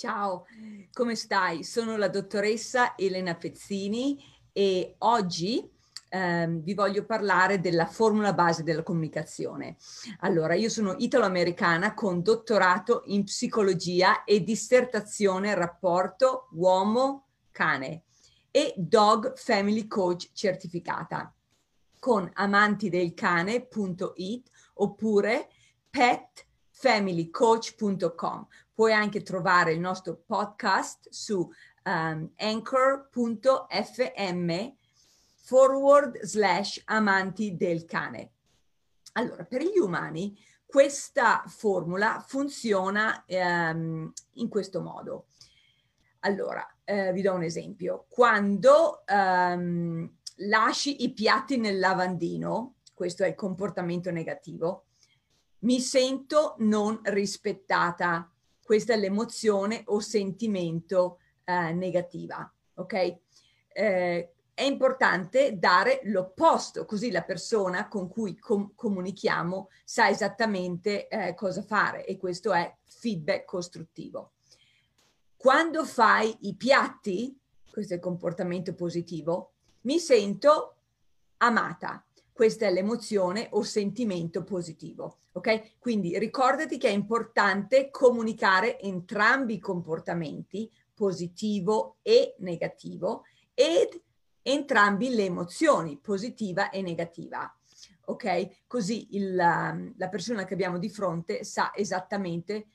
Ciao, come stai? Sono la dottoressa Elena Pezzini e oggi ehm, vi voglio parlare della formula base della comunicazione. Allora, io sono italo-americana con dottorato in psicologia e dissertazione rapporto uomo-cane e Dog Family Coach certificata con amantidelcane.it oppure petfamilycoach.com Puoi anche trovare il nostro podcast su um, anchor.fm forward slash amanti del cane. Allora, per gli umani questa formula funziona um, in questo modo. Allora, eh, vi do un esempio. Quando um, lasci i piatti nel lavandino, questo è il comportamento negativo, mi sento non rispettata questa è l'emozione o sentimento eh, negativa, ok? Eh, è importante dare l'opposto, così la persona con cui com- comunichiamo sa esattamente eh, cosa fare e questo è feedback costruttivo. Quando fai i piatti, questo è il comportamento positivo, mi sento amata. Questa è l'emozione o sentimento positivo. Ok? Quindi ricordati che è importante comunicare entrambi i comportamenti, positivo e negativo, ed entrambi le emozioni, positiva e negativa. Ok? Così il, la persona che abbiamo di fronte sa esattamente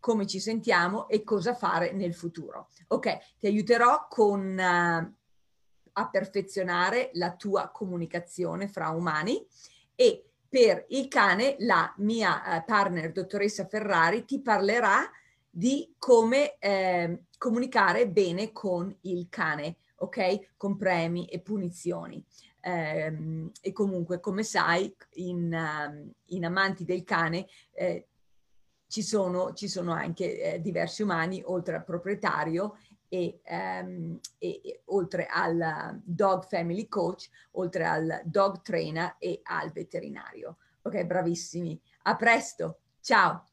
come ci sentiamo e cosa fare nel futuro. Ok, ti aiuterò con uh, a perfezionare la tua comunicazione fra umani e per il cane la mia eh, partner dottoressa Ferrari ti parlerà di come eh, comunicare bene con il cane, ok? Con premi e punizioni. Eh, e comunque, come sai, in, uh, in Amanti del cane eh, ci, sono, ci sono anche eh, diversi umani, oltre al proprietario e, um, e, e, oltre al dog family coach, oltre al dog trainer e al veterinario. Ok, bravissimi. A presto. Ciao.